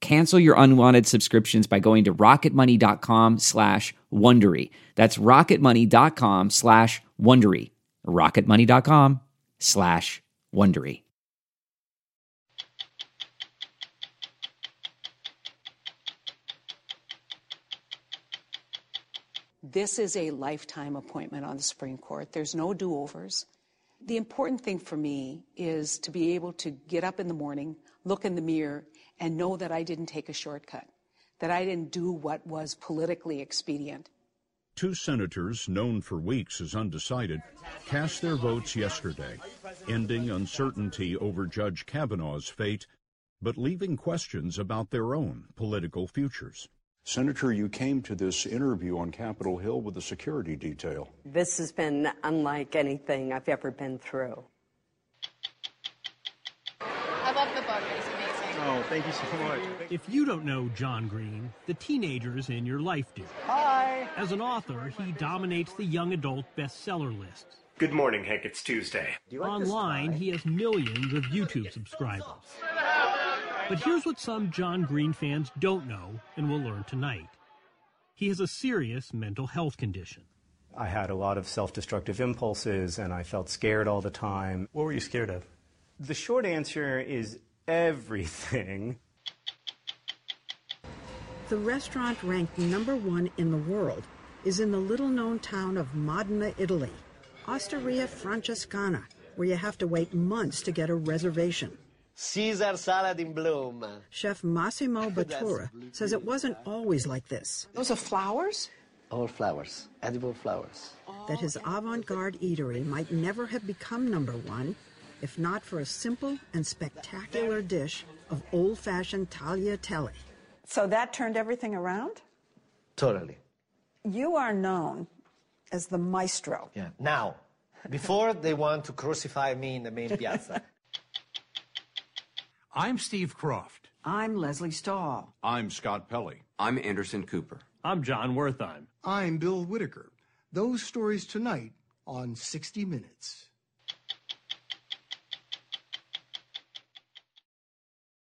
Cancel your unwanted subscriptions by going to rocketmoney.com slash Wondery. That's rocketmoney.com slash Wondery. rocketmoney.com slash Wondery. This is a lifetime appointment on the Supreme Court. There's no do overs. The important thing for me is to be able to get up in the morning, look in the mirror, and know that I didn't take a shortcut, that I didn't do what was politically expedient. Two senators, known for weeks as undecided, cast their votes yesterday, ending uncertainty over Judge Kavanaugh's fate, but leaving questions about their own political futures. Senator, you came to this interview on Capitol Hill with a security detail. This has been unlike anything I've ever been through. Thank you so much. If you don't know John Green, the teenagers in your life do. Hi. As an author, he dominates the young adult bestseller lists. Good morning, Hank. It's Tuesday. Online, he has millions of YouTube subscribers. But here's what some John Green fans don't know and will learn tonight. He has a serious mental health condition. I had a lot of self destructive impulses and I felt scared all the time. What were you scared of? The short answer is everything. The restaurant ranked number one in the world is in the little known town of Modena, Italy, Osteria Francescana, where you have to wait months to get a reservation. Caesar salad in bloom. Chef Massimo Bottura says it wasn't always like this. Those are flowers? All flowers, edible flowers. That his avant garde eatery might never have become number one if not for a simple and spectacular dish of old fashioned tagliatelle. So that turned everything around? Totally. You are known as the maestro. Yeah. Now, before they want to crucify me in the main piazza. I'm Steve Kroft. I'm Lesley Stahl. I'm Scott Pelley. I'm Anderson Cooper. I'm Jon Wertheim. I'm Bill Whitaker. Those stories tonight on 60 Minutes.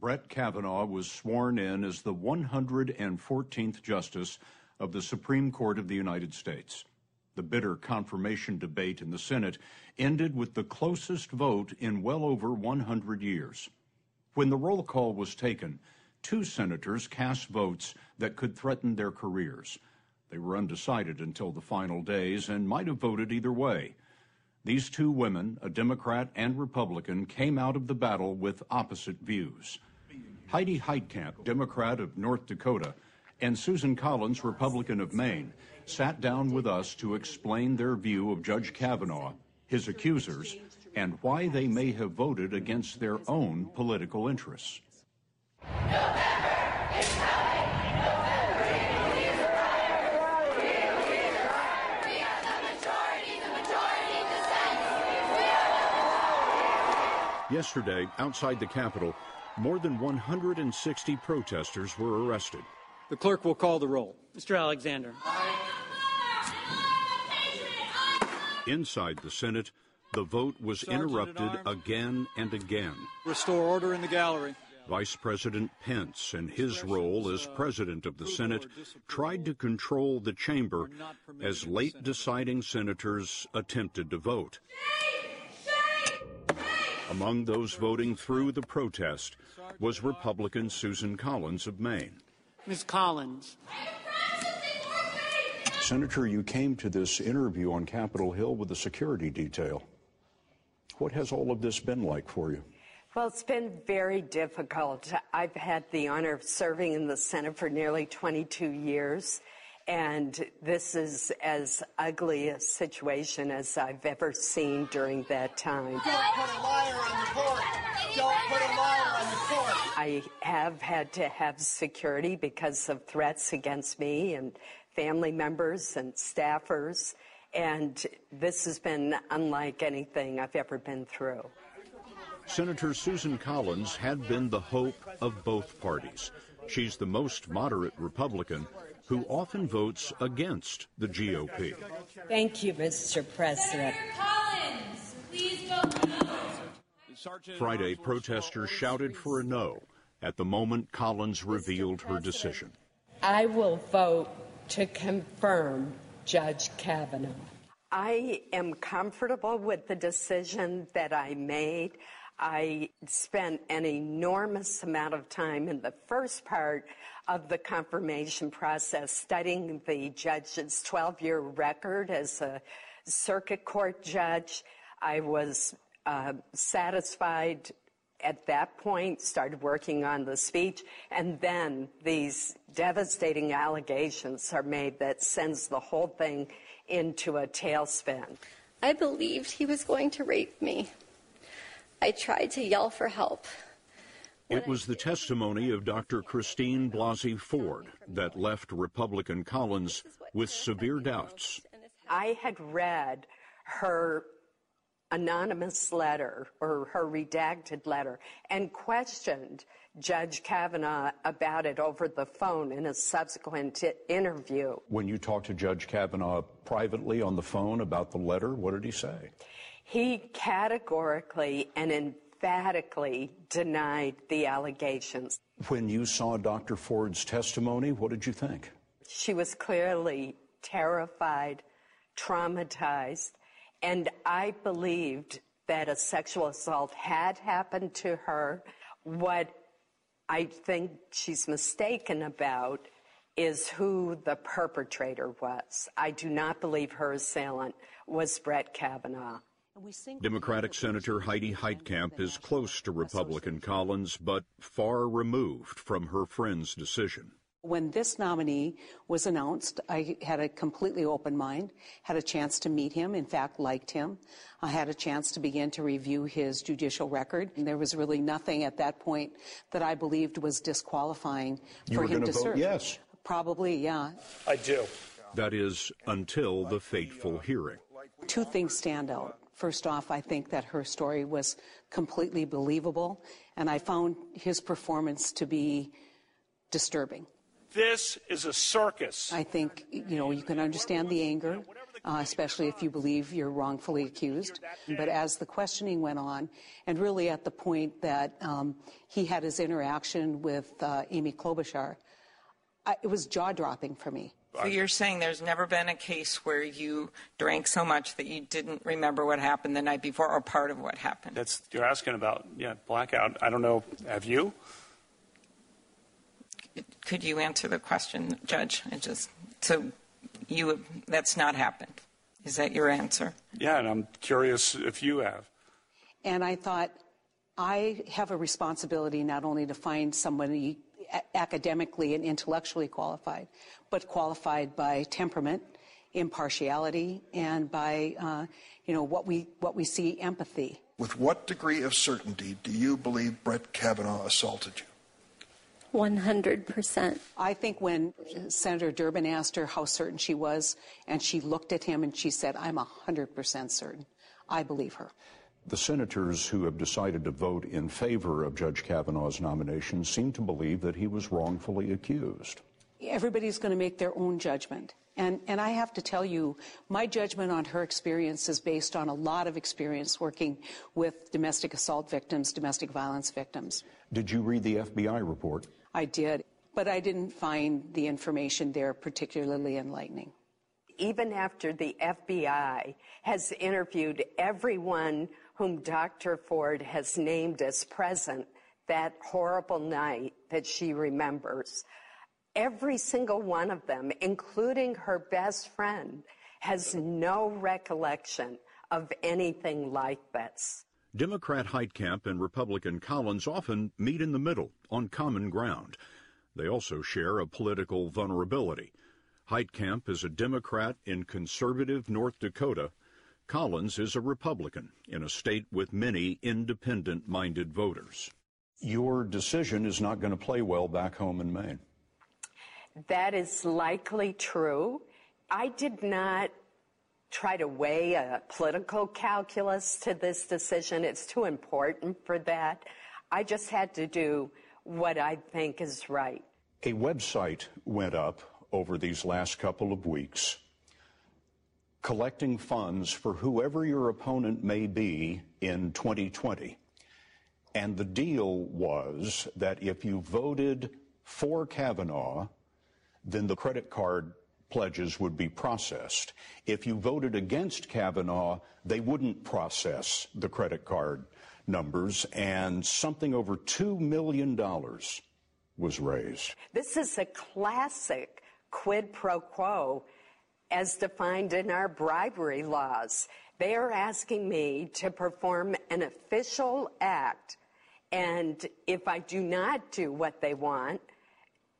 Brett Kavanaugh was sworn in as the 114th Justice of the Supreme Court of the United States. The bitter confirmation debate in the Senate ended with the closest vote in well over 100 years. When the roll call was taken, two senators cast votes that could threaten their careers. They were undecided until the final days and might have voted either way. These two women, a Democrat and Republican, came out of the battle with opposite views. Heidi Heitkamp, Democrat of North Dakota, and Susan Collins, Republican of Maine, sat down with us to explain their view of Judge Kavanaugh, his accusers, and why they may have voted against their own political interests. Yesterday, outside the Capitol, more than 160 protesters were arrested. The clerk will call the roll. Mr. Alexander. Inside the Senate, the vote was interrupted again and again. Restore order in the gallery. Vice President Pence, in his role as uh, President of the Senate, tried to control the chamber as late deciding senators attempted to vote. Among those voting through the protest was Republican Susan Collins of Maine. Ms. Collins. Senator, you came to this interview on Capitol Hill with a security detail. What has all of this been like for you? Well, it's been very difficult. I've had the honor of serving in the Senate for nearly 22 years, and this is as ugly a situation as I've ever seen during that time. Don't put a liar on the court. Don't put a liar on the court. I have had to have security because of threats against me and family members and staffers, and this has been unlike anything I've ever been through. Senator Susan Collins had been the hope of both parties. She's the most moderate Republican who often votes against the GOP. Thank you, Mr. President. Collins, please vote no. Friday, protesters shouted for a no. At the moment, Collins revealed her decision. I will vote to confirm Judge Kavanaugh. I am comfortable with the decision that I made. I spent an enormous amount of time in the first part of the confirmation process studying the judge's 12 year record as a circuit court judge. I was uh, satisfied at that point, started working on the speech, and then these devastating allegations are made that sends the whole thing into a tailspin. I believed he was going to rape me. I tried to yell for help. It was the testimony of Dr. Christine Blasey Ford that left Republican Collins with severe doubts. I had read her anonymous letter or her redacted letter and questioned Judge Kavanaugh about it over the phone in a subsequent interview. When you talked to Judge Kavanaugh privately on the phone about the letter, what did he say? He categorically and emphatically denied the allegations. When you saw Dr. Ford's testimony, what did you think? She was clearly terrified, traumatized, and I believed that a sexual assault had happened to her. What I think she's mistaken about is who the perpetrator was. I do not believe her assailant was Brett Kavanaugh. Democratic Senator Heidi Heitkamp is close to Republican Collins, but far removed from her friend's decision. When this nominee was announced, I had a completely open mind, had a chance to meet him, in fact, liked him. I had a chance to begin to review his judicial record. And there was really nothing at that point that I believed was disqualifying you for him to vote serve. Yes. Probably, yeah. I do. That is until the fateful hearing. Two things stand out. First off, I think that her story was completely believable, and I found his performance to be disturbing. This is a circus. I think, you know, you can understand the anger. uh, especially if you believe you're wrongfully accused. But as the questioning went on, and really at the point that um, he had his interaction with uh, Amy Klobuchar, I, it was jaw dropping for me. So you're saying there's never been a case where you drank so much that you didn't remember what happened the night before or part of what happened? That's you're asking about, yeah, blackout. I don't know. Have you? Could you answer the question, Judge? I just so you that's not happened. Is that your answer? Yeah, and I'm curious if you have. And I thought I have a responsibility not only to find somebody academically and intellectually qualified, but qualified by temperament, impartiality, and by uh, you know what we what we see empathy. With what degree of certainty do you believe Brett Kavanaugh assaulted you? 100%. I think when Senator Durbin asked her how certain she was, and she looked at him and she said, I'm 100% certain. I believe her. The senators who have decided to vote in favor of Judge Kavanaugh's nomination seem to believe that he was wrongfully accused. Everybody's going to make their own judgment. And, and I have to tell you, my judgment on her experience is based on a lot of experience working with domestic assault victims, domestic violence victims. Did you read the FBI report? I did, but I didn't find the information there particularly enlightening. Even after the FBI has interviewed everyone whom Dr. Ford has named as present that horrible night that she remembers. Every single one of them, including her best friend, has no recollection of anything like this. Democrat Heitkamp and Republican Collins often meet in the middle on common ground. They also share a political vulnerability. Heitkamp is a Democrat in conservative North Dakota Collins is a Republican in a state with many independent minded voters. Your decision is not going to play well back home in Maine. That is likely true. I did not try to weigh a political calculus to this decision. It's too important for that. I just had to do what I think is right. A website went up over these last couple of weeks collecting funds for whoever your opponent may be in 2020. And the deal was that if you voted for Kavanaugh, then the credit card pledges would be processed. If you voted against Kavanaugh, they wouldn't process the credit card numbers, and something over $2 million was raised. This is a classic quid pro quo as defined in our bribery laws. They are asking me to perform an official act, and if I do not do what they want,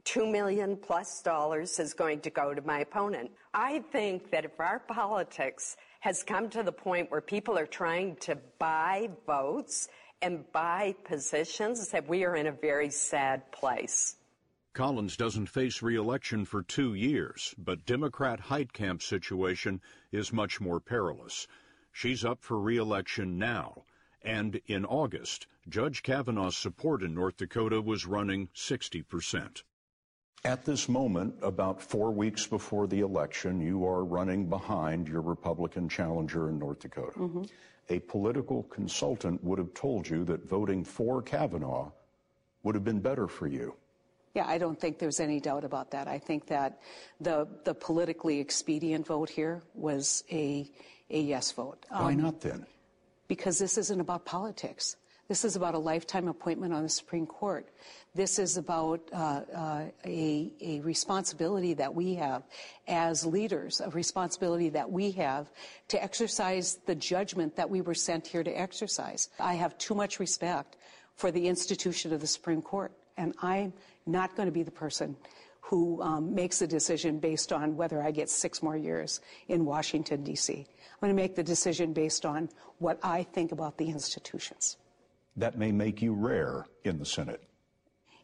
two million plus dollars is going to go to my opponent. I think that if our politics has come to the point where people are trying to buy votes and buy positions, that we are in a very sad place. Collins doesn't face re-election for two years, but Democrat Heitkamp's situation is much more perilous. She's up for re-election now, and in August, Judge Kavanaugh's support in North Dakota was running 60 percent. At this moment, about four weeks before the election, you are running behind your Republican challenger in North Dakota. Mm-hmm. A political consultant would have told you that voting for Kavanaugh would have been better for you. Yeah, I don't think there's any doubt about that. I think that the the politically expedient vote here was a a yes vote. Um, Why not then? Because this isn't about politics. This is about a lifetime appointment on the Supreme Court. This is about uh, uh, a, a responsibility that we have as leaders, a responsibility that we have to exercise the judgment that we were sent here to exercise. I have too much respect for the institution of the Supreme Court, and I'm not going to be the person who um, makes a decision based on whether I get six more years in Washington, D.C. I'm going to make the decision based on what I think about the institutions. That may make you rare in the Senate.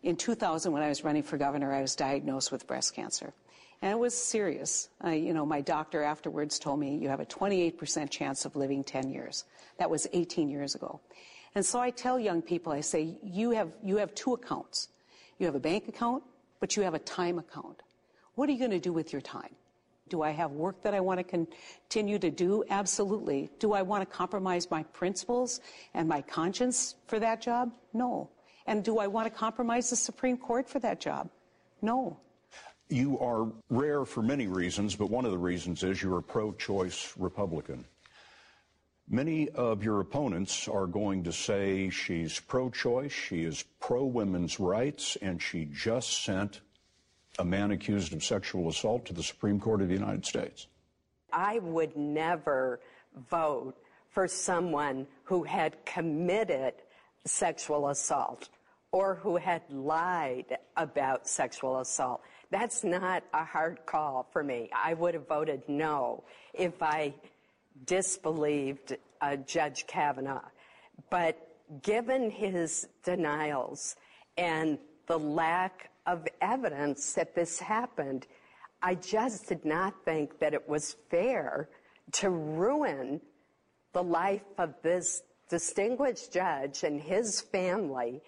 In 2000, when I was running for governor, I was diagnosed with breast cancer. And it was serious. I, you know, my doctor afterwards told me you have a 28% chance of living 10 years. That was 18 years ago. And so I tell young people, I say, you have, you have two accounts. You have a bank account, but you have a time account. What are you going to do with your time? Do I have work that I want to continue to do? Absolutely. Do I want to compromise my principles and my conscience for that job? No. And do I want to compromise the Supreme Court for that job? No. You are rare for many reasons, but one of the reasons is you're a pro choice Republican. Many of your opponents are going to say she's pro choice, she is pro women's rights, and she just sent a man accused of sexual assault to the Supreme Court of the United States. I would never vote for someone who had committed sexual assault or who had lied about sexual assault. That's not a hard call for me. I would have voted no if I disbelieved uh, Judge Kavanaugh. But given his denials and the lack of evidence that this happened, I just did not think that it was fair to ruin the life of this distinguished judge and his family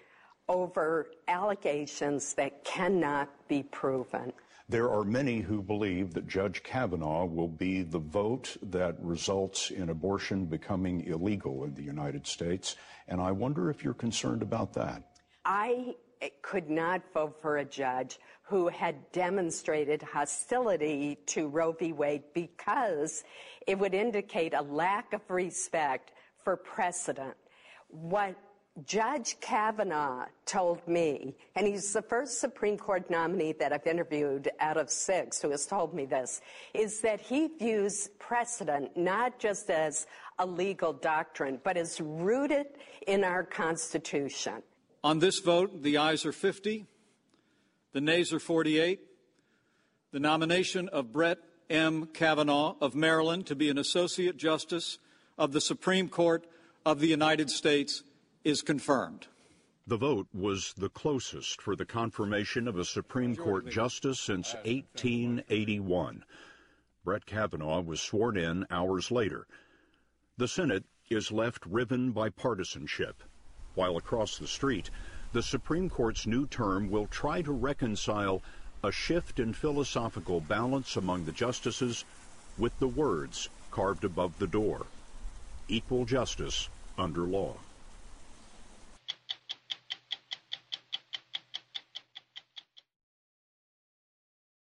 over allegations that cannot be proven. There are many who believe that Judge Kavanaugh will be the vote that results in abortion becoming illegal in the United States. And I wonder if you're concerned about that. I could not vote for a judge who had demonstrated hostility to Roe v. Wade because it would indicate a lack of respect for precedent. What Judge Kavanaugh told me, and he's the first Supreme Court nominee that I've interviewed out of six who has told me this, is that he views precedent not just as a legal doctrine, but as rooted in our Constitution. On this vote, the ayes are 50, the nays are 48. The nomination of Brett M. Kavanaugh of Maryland to be an Associate Justice of the Supreme Court of the United States is confirmed. The vote was the closest for the confirmation of a Supreme Court justice since 1881. Brett Kavanaugh was sworn in hours later. The Senate is left riven by partisanship while across the street, the Supreme Court's new term will try to reconcile a shift in philosophical balance among the justices with the words carved above the door equal justice under law.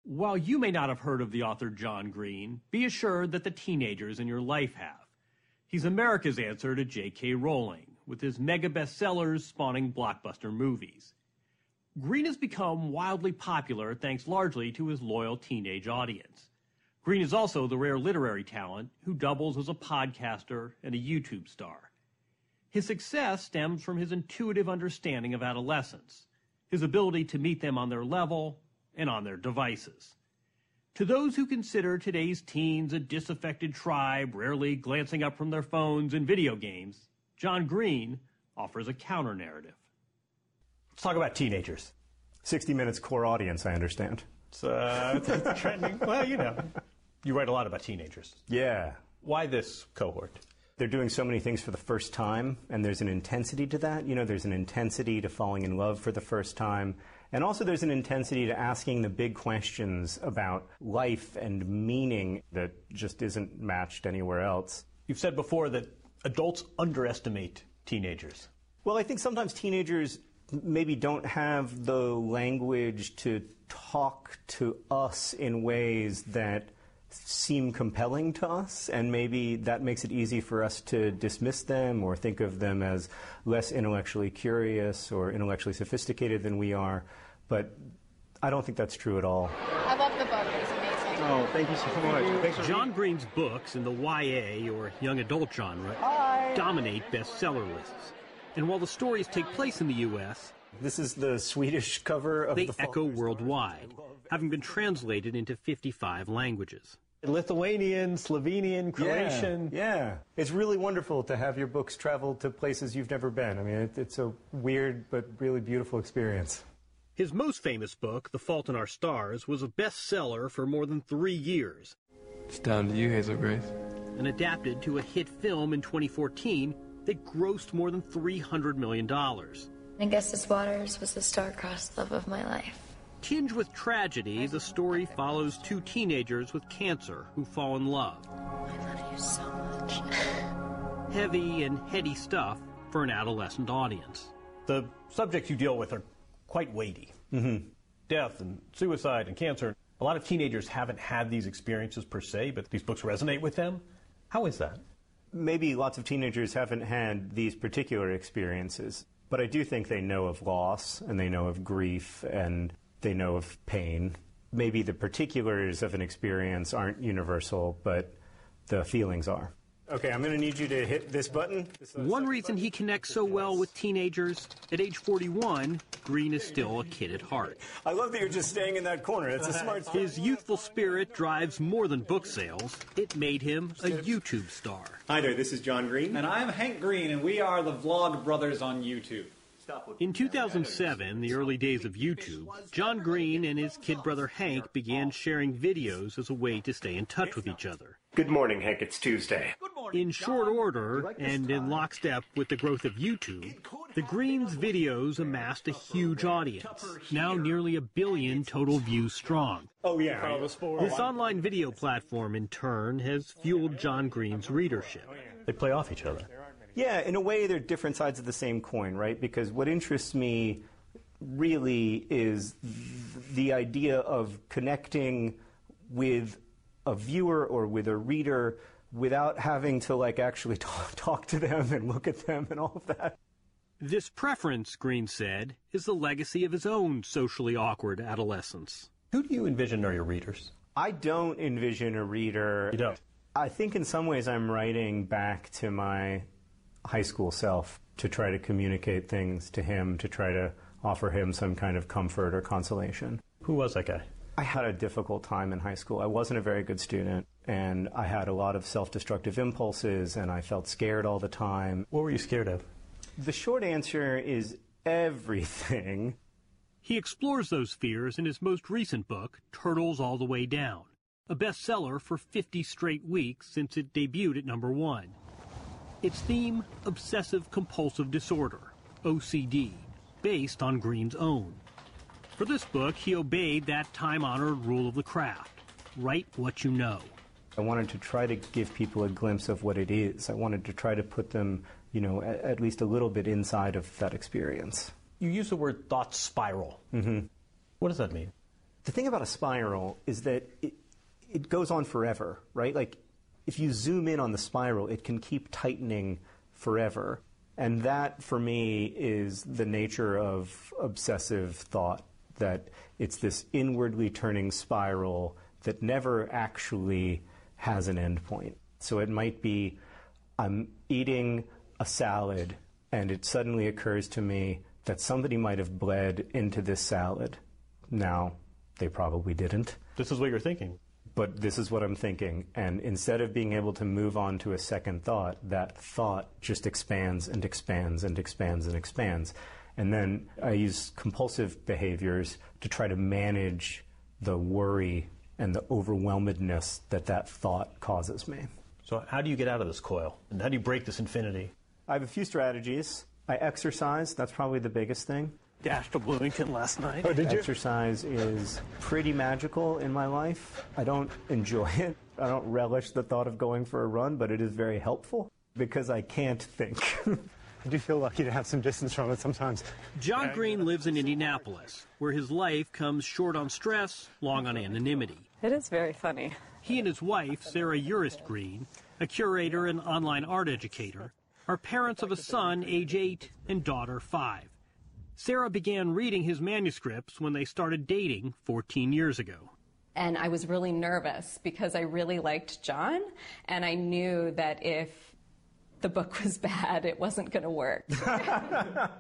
While you may not have heard of the author John Green, be assured that the teenagers in your life have. He's America's answer to J.K. Rowling with his mega bestsellers spawning blockbuster movies. Green has become wildly popular thanks largely to his loyal teenage audience. Green is also the rare literary talent who doubles as a podcaster and a YouTube star. His success stems from his intuitive understanding of adolescence, his ability to meet them on their level and on their devices. To those who consider today's teens a disaffected tribe rarely glancing up from their phones and video games, John Green offers a counter narrative. Let's talk about teenagers. 60 Minutes core audience, I understand. It's, uh, it's trending. Well, you know, you write a lot about teenagers. Yeah. Why this cohort? They're doing so many things for the first time, and there's an intensity to that. You know, there's an intensity to falling in love for the first time. And also, there's an intensity to asking the big questions about life and meaning that just isn't matched anywhere else. You've said before that adults underestimate teenagers. Well, I think sometimes teenagers maybe don't have the language to talk to us in ways that seem compelling to us, and maybe that makes it easy for us to dismiss them or think of them as less intellectually curious or intellectually sophisticated than we are. But I don't think that's true at all. I love the book. It's amazing. Oh, thank you so much. Thanks John Green's books in the YA or young adult genre Hi. dominate bestseller lists. And while the stories take place in the U.S., this is the Swedish cover of they the echo worldwide, having been translated into 55 languages. Lithuanian, Slovenian, Croatian. Yeah, yeah, it's really wonderful to have your books travel to places you've never been. I mean, it, it's a weird but really beautiful experience. His most famous book, The Fault in Our Stars, was a bestseller for more than three years. It's down to you, Hazel Grace. And adapted to a hit film in 2014 that grossed more than $300 million. Augustus Waters was the star-crossed love of my life. Tinged with tragedy, the story follows two teenagers with cancer who fall in love. I love you so much. Heavy and heady stuff for an adolescent audience. The subjects you deal with are quite weighty. Mm-hmm. Death and suicide and cancer. A lot of teenagers haven't had these experiences per se, but these books resonate with them. How is that? Maybe lots of teenagers haven't had these particular experiences, but I do think they know of loss and they know of grief and they know of pain. Maybe the particulars of an experience aren't universal, but the feelings are. Okay, I'm going to need you to hit this button. This One reason he connects so well with teenagers, at age 41, Green is still a kid at heart. I love that you're just staying in that corner. It's a smart. His youthful spirit drives more than book sales. It made him a YouTube star. Hi there, this is John Green. And I'm Hank Green, and we are the Vlog Brothers on YouTube. In 2007, the early days of YouTube, John Green and his kid brother Hank began sharing videos as a way to stay in touch with each other. Good morning, Hank. It's Tuesday. In short order, and in lockstep with the growth of YouTube, the Greens' videos amassed a huge audience, now nearly a billion total views strong. Oh, yeah. This online video platform, in turn, has fueled John Green's readership. They play off each other. Yeah, in a way, they're different sides of the same coin, right? Because what interests me really is the idea of connecting with a viewer or with a reader without having to like actually talk, talk to them and look at them and all of that. This preference, Green said, is the legacy of his own socially awkward adolescence. Who do you envision are your readers? I don't envision a reader. You don't? I think in some ways I'm writing back to my high school self to try to communicate things to him, to try to offer him some kind of comfort or consolation. Who was that guy? I had a difficult time in high school. I wasn't a very good student, and I had a lot of self destructive impulses, and I felt scared all the time. What were you scared of? The short answer is everything. He explores those fears in his most recent book, Turtles All the Way Down, a bestseller for 50 straight weeks since it debuted at number one. Its theme, obsessive compulsive disorder, OCD, based on Green's own. For this book, he obeyed that time honored rule of the craft write what you know. I wanted to try to give people a glimpse of what it is. I wanted to try to put them, you know, at, at least a little bit inside of that experience. You use the word thought spiral. Mm-hmm. What does that mean? The thing about a spiral is that it, it goes on forever, right? Like, if you zoom in on the spiral, it can keep tightening forever. And that, for me, is the nature of obsessive thought that it's this inwardly turning spiral that never actually has an end point. So it might be I'm eating a salad and it suddenly occurs to me that somebody might have bled into this salad. Now, they probably didn't. This is what you're thinking. But this is what I'm thinking. And instead of being able to move on to a second thought, that thought just expands and expands and expands and expands. And then I use compulsive behaviors to try to manage the worry and the overwhelmedness that that thought causes me. So, how do you get out of this coil? And how do you break this infinity? I have a few strategies. I exercise, that's probably the biggest thing. Dashed to Bloomington last night. Oh, did you? Exercise is pretty magical in my life. I don't enjoy it. I don't relish the thought of going for a run, but it is very helpful because I can't think. I do feel lucky to have some distance from it sometimes. John Green lives in Indianapolis, where his life comes short on stress, long on anonymity. It is very funny. He and his wife, Sarah Urist Green, a curator and online art educator, are parents of a son age 8 and daughter 5. Sarah began reading his manuscripts when they started dating 14 years ago. And I was really nervous because I really liked John, and I knew that if the book was bad, it wasn't going to work. the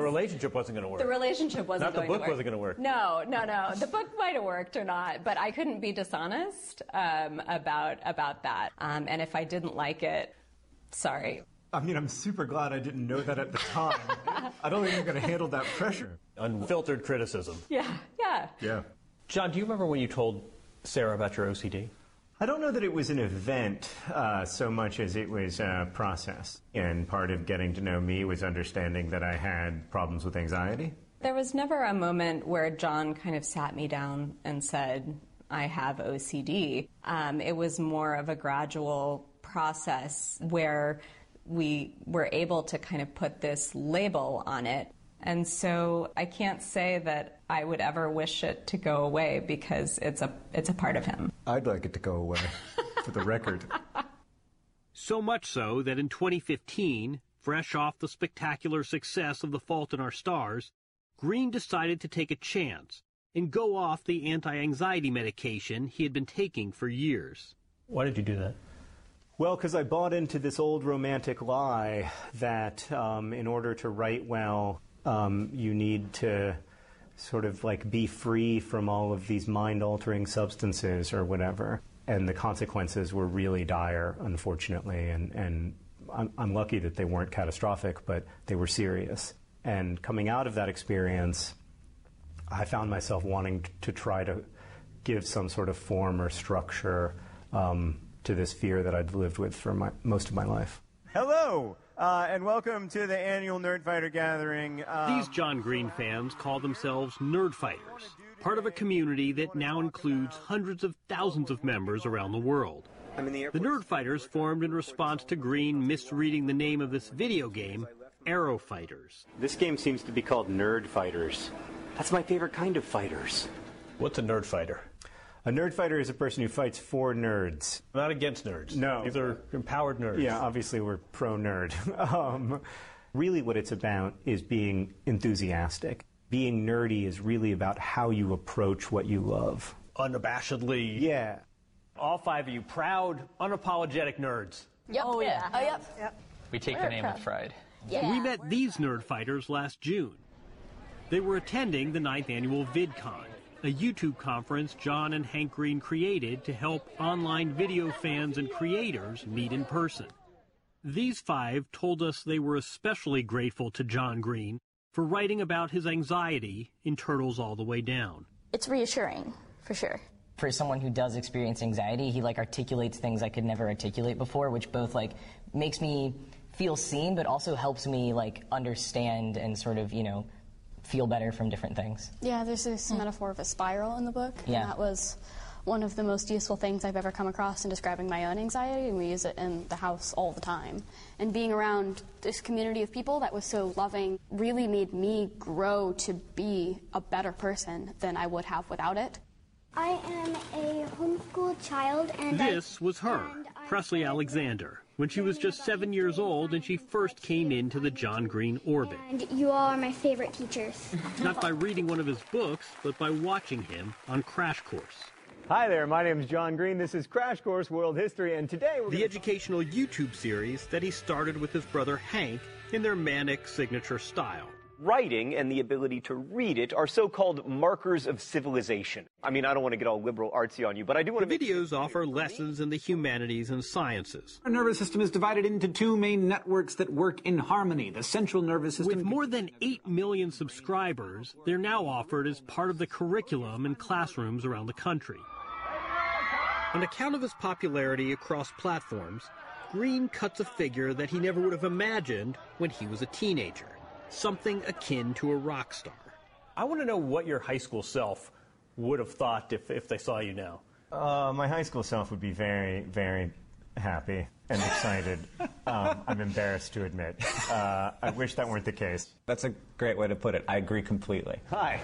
relationship wasn't going to work. The relationship wasn't Not the going book to work. wasn't going to work. No, no, no. The book might have worked or not, but I couldn't be dishonest um, about about that. Um, and if I didn't like it, sorry. I mean, I'm super glad I didn't know that at the time. I don't think I'm going to handle that pressure. Unfiltered criticism. Yeah, yeah. Yeah. John, do you remember when you told Sarah about your OCD? I don't know that it was an event uh, so much as it was a process. And part of getting to know me was understanding that I had problems with anxiety. There was never a moment where John kind of sat me down and said, I have OCD. Um, it was more of a gradual process where we were able to kind of put this label on it. And so I can't say that I would ever wish it to go away because it's a it's a part of him. I'd like it to go away, for the record. So much so that in 2015, fresh off the spectacular success of The Fault in Our Stars, Green decided to take a chance and go off the anti-anxiety medication he had been taking for years. Why did you do that? Well, because I bought into this old romantic lie that um, in order to write well, um, you need to sort of like be free from all of these mind altering substances or whatever. And the consequences were really dire, unfortunately. And, and I'm, I'm lucky that they weren't catastrophic, but they were serious. And coming out of that experience, I found myself wanting to try to give some sort of form or structure um, to this fear that I'd lived with for my, most of my life. Hello, uh, and welcome to the annual Nerdfighter Gathering. Um, These John Green fans call themselves Nerd Fighters, part of a community that now includes hundreds of thousands of members around the world. I'm in the, the Nerd Fighters formed in response to Green misreading the name of this video game, Aero Fighters. This game seems to be called Nerd Fighters. That's my favorite kind of fighters. What's a nerd fighter? A nerd fighter is a person who fights for nerds. Not against nerds. No. These are empowered nerds. Yeah, obviously we're pro nerd. um, really, what it's about is being enthusiastic. Being nerdy is really about how you approach what you love. Unabashedly. Yeah. All five of you, proud, unapologetic nerds. Yep. Oh, yeah. Oh, yep. Yep. We take We're the name proud. with pride. Yeah. We met these nerd fighters last June. They were attending the ninth annual VidCon, a YouTube conference John and Hank Green created to help online video fans and creators meet in person. These five told us they were especially grateful to John Green for writing about his anxiety in Turtles All the Way Down. It's reassuring, for sure. for someone who does experience anxiety, he like articulates things I could never articulate before, which both like makes me feel seen, but also helps me like understand and sort of you know feel better from different things. Yeah, there's this hmm. metaphor of a spiral in the book, Yeah. and that was one of the most useful things I've ever come across in describing my own anxiety, and we use it in the house all the time. And being around this community of people that was so loving really made me grow to be a better person than I would have without it. I am a homeschooled child, and I- This was her, Presley Alexander, when she was just seven years old and she first came into the John Green orbit. and you all are my favorite teachers. Not by reading one of his books, but by watching him on Crash Course. Hi there, my name is John Green. This is Crash Course World History, and today we're The educational YouTube series that he started with his brother Hank in their manic signature style. Writing and the ability to read it are so-called markers of civilization. I mean, I don't want to get all liberal artsy on you, but I do want The videos offer lessons in the humanities and sciences. Our nervous system is divided into two main networks that work in harmony. The central nervous system. With more than 8 million subscribers, they're now offered as part of the curriculum in classrooms around the country. On account of his popularity across platforms, Green cuts a figure that he never would have imagined when he was a teenager. Something akin to a rock star. I want to know what your high school self would have thought if, if they saw you now. Uh, my high school self would be very, very happy and excited. um, I'm embarrassed to admit. Uh, I wish that weren't the case. That's a great way to put it. I agree completely. Hi.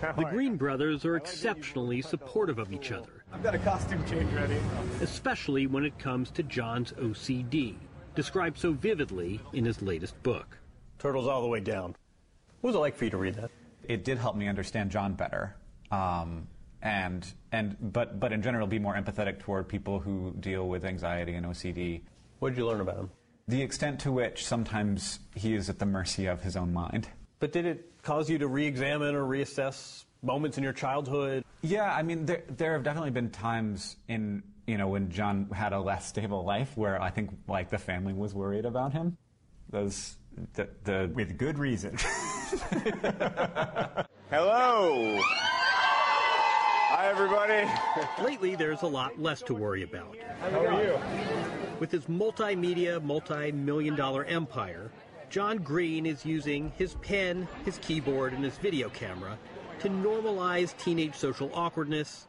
The Green brothers are exceptionally supportive of each other, I've got a costume change ready. especially when it comes to John's OCD, described so vividly in his latest book. Turtles all the way down. What was it like for you to read that? It did help me understand John better, um, and and but but in general, be more empathetic toward people who deal with anxiety and OCD. What did you learn about him? The extent to which sometimes he is at the mercy of his own mind. But did it cause you to re-examine or reassess moments in your childhood? Yeah, I mean, there, there have definitely been times in, you know, when John had a less stable life where I think, like, the family was worried about him. Those, the, the With good reason. Hello. Hi, everybody. Lately, there's a lot less to worry about. How are you? With his multimedia, multi million dollar empire, John Green is using his pen, his keyboard, and his video camera to normalize teenage social awkwardness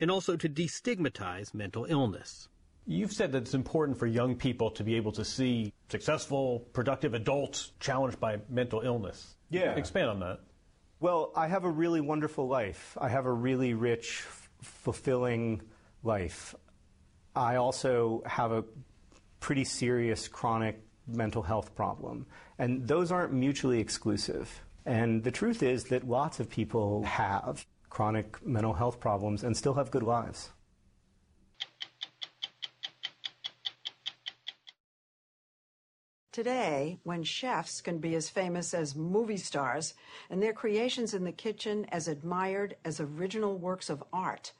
and also to destigmatize mental illness. You've said that it's important for young people to be able to see successful, productive adults challenged by mental illness. Yeah. Expand on that. Well, I have a really wonderful life. I have a really rich, f- fulfilling life. I also have a pretty serious chronic mental health problem. And those aren't mutually exclusive. And the truth is that lots of people have chronic mental health problems and still have good lives. Today, when chefs can be as famous as movie stars and their creations in the kitchen as admired as original works of art,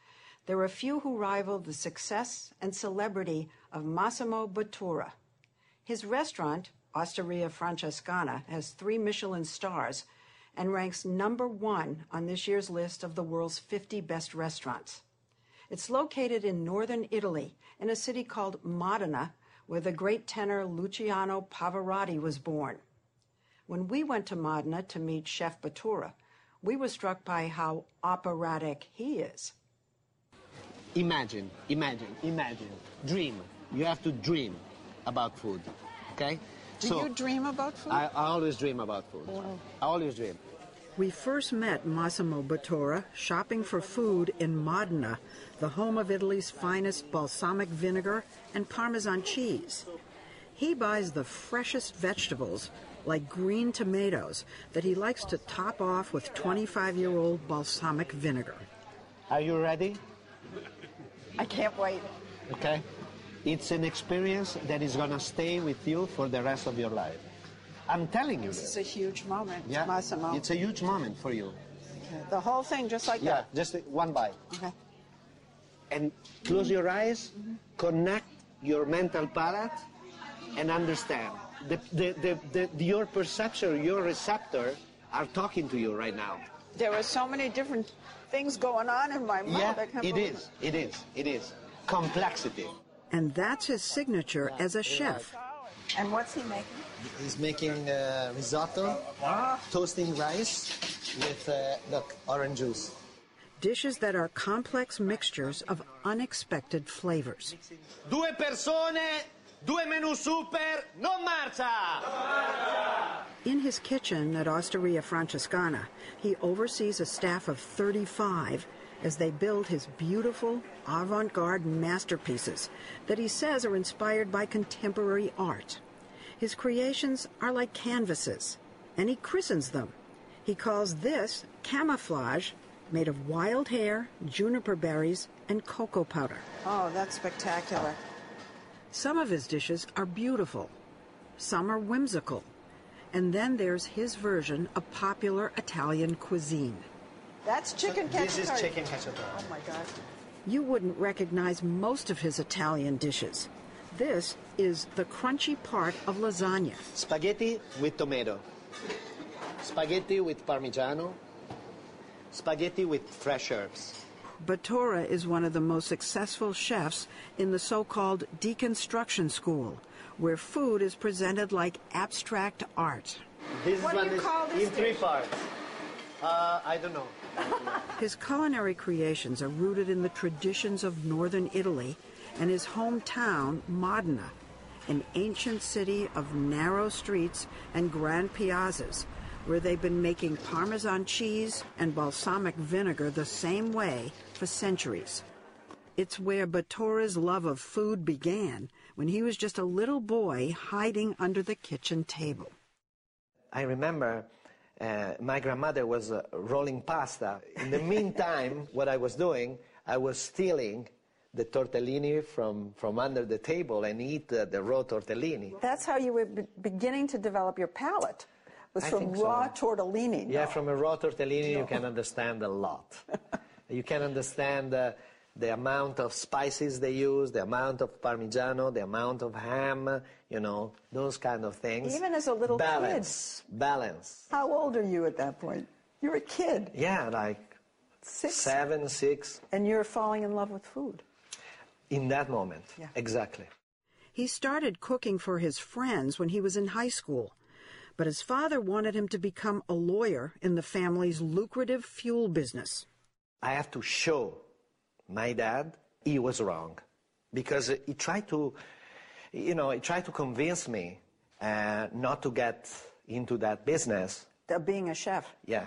there are few who rival the success and celebrity of Massimo Bottura. His restaurant, Osteria Francescana, has three Michelin stars and ranks number one on this year's list of the world's 50 best restaurants. It's located in northern Italy in a city called Modena, where the great tenor Luciano Pavarotti was born. When we went to Modena to meet Chef Bottura, we were struck by how operatic he is. Imagine, imagine, imagine. Dream. You have to dream about food. Okay? Do you dream about food? I, I always dream about food. I always dream. We first met Massimo Bottura shopping for food in Modena, the home of Italy's finest balsamic vinegar and Parmesan cheese. He buys the freshest vegetables, like green tomatoes, that he likes to top off with 25 year old balsamic vinegar. Are you ready? I can't wait. Okay? It's an experience that is going to stay with you for the rest of your life. I'm telling you This this. is a huge moment, Yeah, Massimo. it's a huge moment for you. Okay, The whole thing, just like Yeah, that. just one bite. Okay. And close your eyes, connect your mental palate, and understand. The, the, the, the, your perception, your receptor are talking to you right now. There are so many different things going on in my mouth. Yeah, I can't it believe is, it is, it is. Complexity. And that's his signature as a chef. And what's he making? He's making uh, risotto, toasting rice with, uh, look, orange juice. Dishes that are complex mixtures of unexpected flavors. Due persone, due menù super, non marcia! In his kitchen at Osteria Francescana, he oversees a staff of 35 as they build his beautiful avant garde masterpieces that he says are inspired by contemporary art. His creations are like canvases, and he christens them. He calls this camouflage made of wild hare, juniper berries, and cocoa powder. Oh, that's spectacular. Some of his dishes are beautiful, some are whimsical, and then there's his version of popular Italian cuisine. That's chicken This is chicken cacciatore. Oh my God. You wouldn't recognize most of his Italian dishes. This is the crunchy part of lasagna. Spaghetti with tomato. Spaghetti with parmigiano. Spaghetti with fresh herbs. Bottura is one of the most successful chefs in the so-called deconstruction school, where food is presented like abstract art. This What do you is call this in three parts. Uh, I don't know. His culinary creations are rooted in the traditions of northern Italy and his hometown, Modena, an ancient city of narrow streets and grand piazzas, where they've been making Parmesan cheese and balsamic vinegar the same way for centuries. It's where Bottura's love of food began when he was just a little boy hiding under the kitchen table. I remember uh, my grandmother was uh, rolling pasta. In the meantime, what I was doing, I was stealing the tortellini from, from under the table and eat uh, the raw tortellini. That's how you were be- beginning to develop your palate, was I from think so. raw tortellini. Yeah, from a raw tortellini, you can understand a lot. you can understand uh, the amount of spices they use, the amount of parmigiano, the amount of ham, you know, those kind of things. Even as a little kid. balance, balance. How old are you at that point? You're a kid. Yeah, like Six. seven, six. And you're falling in love with food. In that moment, Yeah. exactly. He started cooking for his friends when he was in high school, but his father wanted him to become a lawyer in the family's lucrative fuel business. I have to show my dad he was wrong because he tried to, you know, he tried to convince me uh, not to get into that business. Of being a chef. Yeah.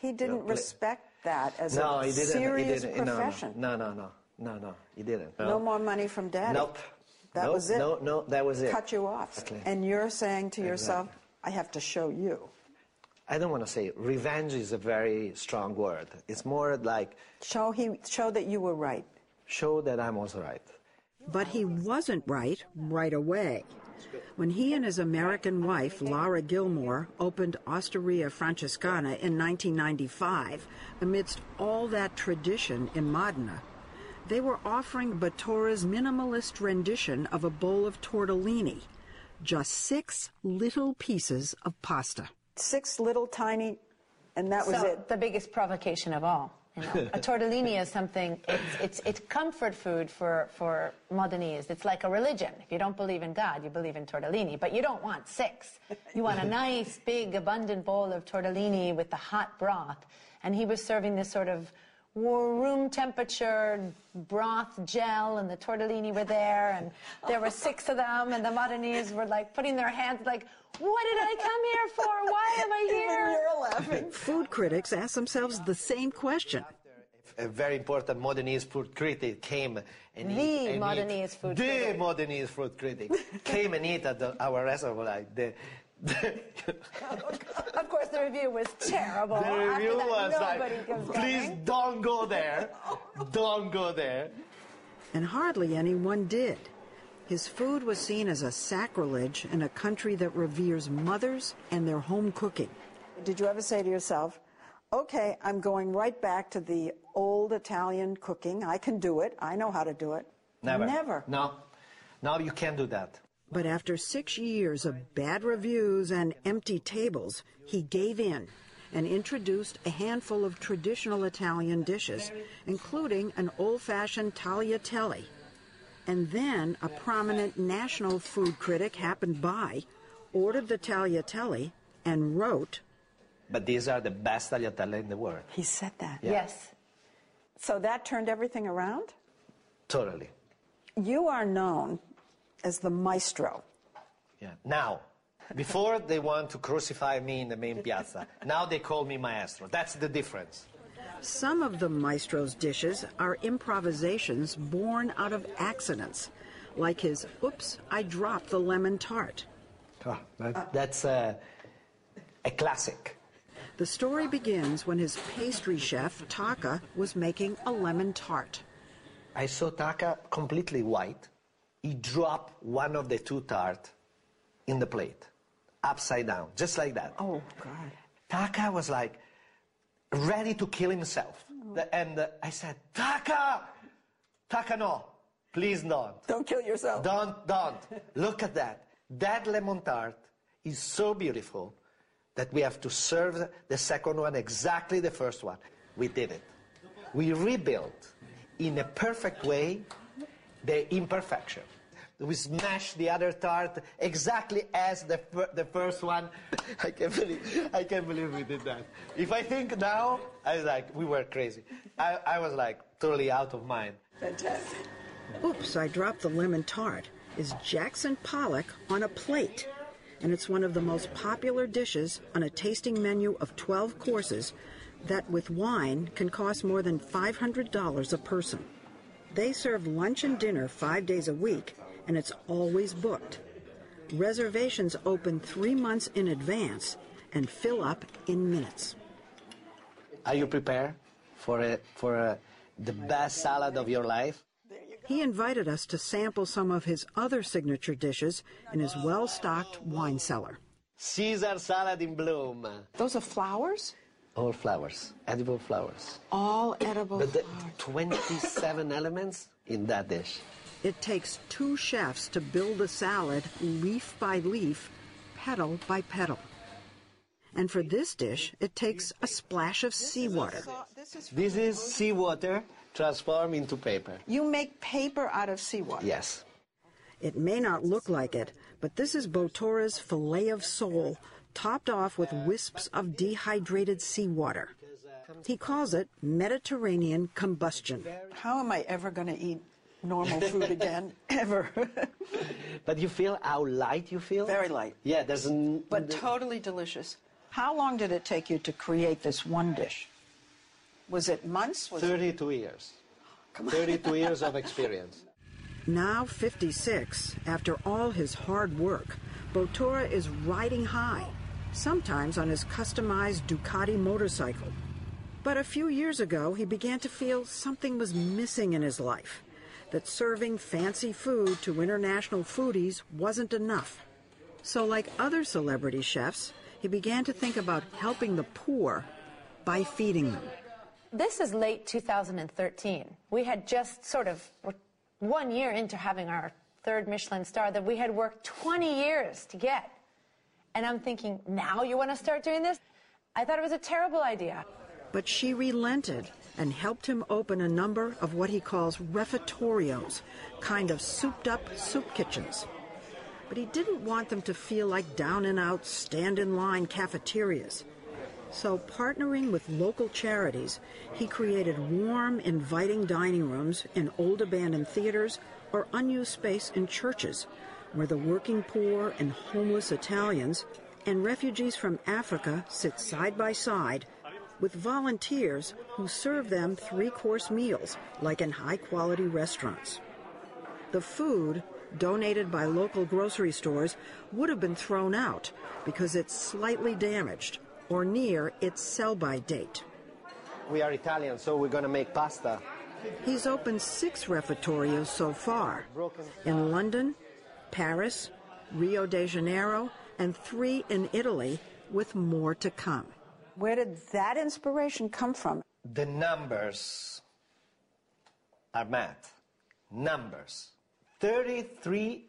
He didn't respect that as no, a serious he didn't. profession. No, no, no, no, no, no, he didn't. No. more money from daddy. Nope. That Nope, was it. No, no, that was it. Cut you off. Exactly. And you're saying to yourself, Exactly. I have to show you. I don't want to say revenge is a very strong word. It's more like show he show that you were right. Show that I was right. But he wasn't right right away. When he and his American wife, Lara Gilmore, opened Osteria Francescana in 1995, amidst all that tradition in Modena, they were offering Bottura's minimalist rendition of a bowl of tortellini, just six little pieces of pasta. Six little tiny, and that was it. The biggest provocation of all. You know, a tortellini is something. It's, it's it's comfort food for for Modenese. It's like a religion. If you don't believe in God, you believe in tortellini. But you don't want six. You want a nice, big, abundant bowl of tortellini with the hot broth. And he was serving this sort of room temperature broth gel, and the tortellini were there, and there were six of them, and the Modenese were like putting their hands like, "What did I come here for? Why am I here?" You're laughing. Food critics ask themselves the same question. A very important Modenese food critic came and The eat, and Modenese eat, food the critic. Modenese food critic came and eat at the, our restaurant. Like the, Of course, the review was terrible. the After review that, was nobody like, please coming." don't go there, don't go there. And hardly anyone did. His food was seen as a sacrilege in a country that reveres mothers and their home cooking. Did you ever say to yourself, okay, I'm going right back to the old Italian cooking. I can do it. I know how to do it. Never. Never. No, no, you can't do that. But after six years of bad reviews and empty tables, he gave in and introduced a handful of traditional Italian dishes, including an old-fashioned tagliatelle. And then a prominent national food critic happened by, ordered the tagliatelle, and wrote, But these are the best tagliatelle in the world. He said that. Yeah. Yes. So that turned everything around? Totally. You are known as the maestro. Yeah. Now, before they want to crucify me in the main piazza, now they call me maestro. That's the difference. Some of the maestro's dishes are improvisations born out of accidents, like his Oops, I dropped the lemon tart. Ah, that- that's uh, a classic. The story begins when his pastry chef, Taka, was making a lemon tart. I saw Taka completely white. He dropped one of the two tart in the plate, upside down, just like that. Oh, God. Taka was like ready to kill himself. The- And uh, I said, Taka! Taka, no. Please don't. Don't kill yourself. Don't, don't. Look at that. That lemon tart is so beautiful that we have to serve the second one exactly the first one. We did it. We rebuilt in a perfect way the imperfection. We smashed the other tart exactly as the, fir- the first one. I can't believe I can't believe we did that. If I think now, I was like, we were crazy. I, I was like totally out of mind. Fantastic. Oops, I dropped the lemon tart is Jackson Pollock on a plate. And it's one of the most popular dishes on a tasting menu of 12 courses that with wine can cost more than $500 a person. They serve lunch and dinner five days a week, and it's always booked. Reservations open three months in advance and fill up in minutes. Are you prepared for a, for a, the best salad of your life? He invited us to sample some of his other signature dishes in his well stocked wine cellar. Caesar salad in bloom. Those are flowers? All flowers, edible flowers. All edible But the 27 elements in that dish. It takes two chefs to build a salad leaf by leaf, petal by petal. And for this dish, it takes a splash of seawater. This is seawater transformed into paper. You make paper out of seawater? Yes. It may not look like it, but this is Bottura's filet of sole, topped off with wisps of dehydrated seawater. He calls it Mediterranean combustion. How am I ever going to eat normal food again, ever? but you feel how light you feel? Very light. Yeah, there's an. But totally delicious. How long did it take you to create this one dish? Was it months? Was 32 it... years. 32 years of experience. Now 56, after all his hard work, Bottura is riding high, sometimes on his customized Ducati motorcycle. But a few years ago, he began to feel something was missing in his life, that serving fancy food to international foodies wasn't enough. So, like other celebrity chefs, he began to think about helping the poor by feeding them. This is late 2013. We had just sort of one year into having our third Michelin star that we had worked 20 years to get. And I'm thinking, now you want to start doing this? I thought it was a terrible idea. But she relented and helped him open a number of what he calls refectorios, kind of souped up soup kitchens. But he didn't want them to feel like down and out, stand in line cafeterias. So, partnering with local charities, he created warm, inviting dining rooms in old abandoned theaters or unused space in churches, where the working poor and homeless Italians and refugees from Africa sit side by side with volunteers who serve them three course meals like in high quality restaurants. The food, donated by local grocery stores, would have been thrown out because it's slightly damaged or near its sell by date. We are Italian, so we're going to make pasta. He's opened six refectorios so far in London, Paris, Rio de Janeiro, and three in Italy, with more to come. Where did that inspiration come from? The numbers are math. Numbers. 33%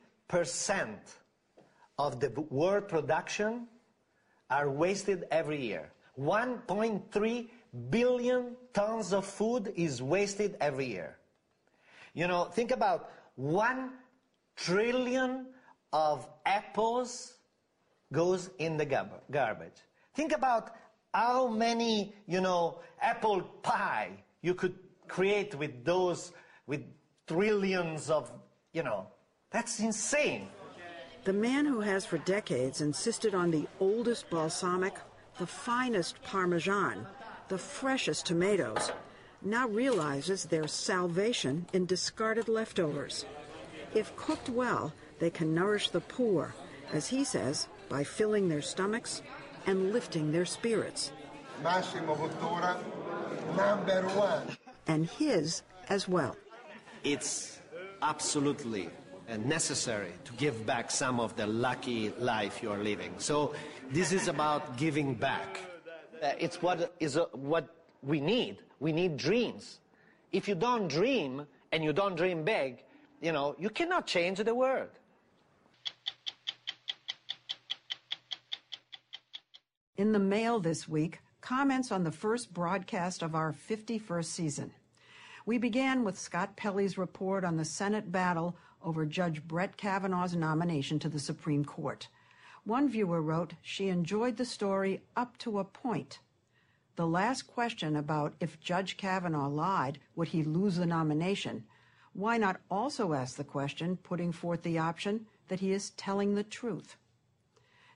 of the world production are wasted every year. 1.3 billion tons of food is wasted every year. You know, think about 1 trillion of apples goes in the garbage. Think about how many, you know, apple pie you could create with those, with trillions of, you know, that's insane. The man who has for decades insisted on the oldest balsamic, the finest parmesan, the freshest tomatoes, now realizes their salvation in discarded leftovers. If cooked well, they can nourish the poor, as he says, by filling their stomachs and lifting their spirits. Number one. And his as well. It's absolutely necessary to give back some of the lucky life you are living. So this is about giving back. Uh, it's what is uh, what we need. We need dreams. If you don't dream and you don't dream big, you know, you cannot change the world. In the mail this week, comments on the first broadcast of our 51st season. We began with Scott Pelley's report on the Senate battle over Judge Brett Kavanaugh's nomination to the Supreme Court. One viewer wrote she enjoyed the story up to a point. The last question about if Judge Kavanaugh lied, would he lose the nomination? Why not also ask the question, putting forth the option that he is telling the truth?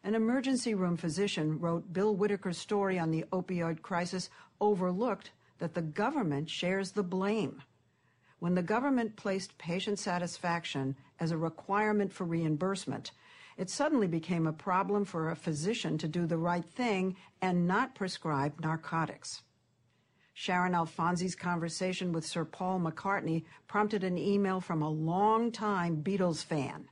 An emergency room physician wrote Bill Whitaker's story on the opioid crisis overlooked that the government shares the blame. When the government placed patient satisfaction as a requirement for reimbursement, it suddenly became a problem for a physician to do the right thing and not prescribe narcotics. Sharon Alfonsi's conversation with Sir Paul McCartney prompted an email from a longtime Beatles fan.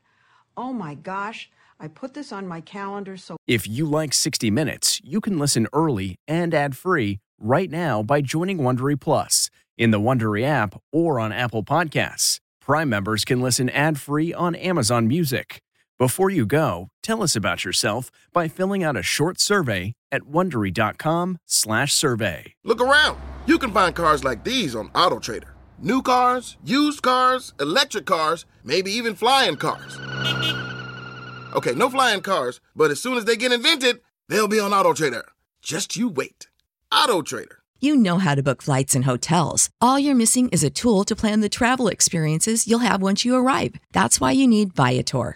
Oh my gosh, I put this on my calendar so. If you like 60 Minutes, you can listen early and ad free right now by joining Wondery Plus in the Wondery app or on Apple Podcasts. Prime members can listen ad-free on Amazon Music. Before you go, tell us about yourself by filling out a short survey at wondery.com/survey. Look around. You can find cars like these on AutoTrader. New cars, used cars, electric cars, maybe even flying cars. Okay, no flying cars, but as soon as they get invented, They'll be on AutoTrader. Just you wait. AutoTrader. You know how to book flights and hotels. All you're missing is a tool to plan the travel experiences you'll have once you arrive. That's why you need Viator.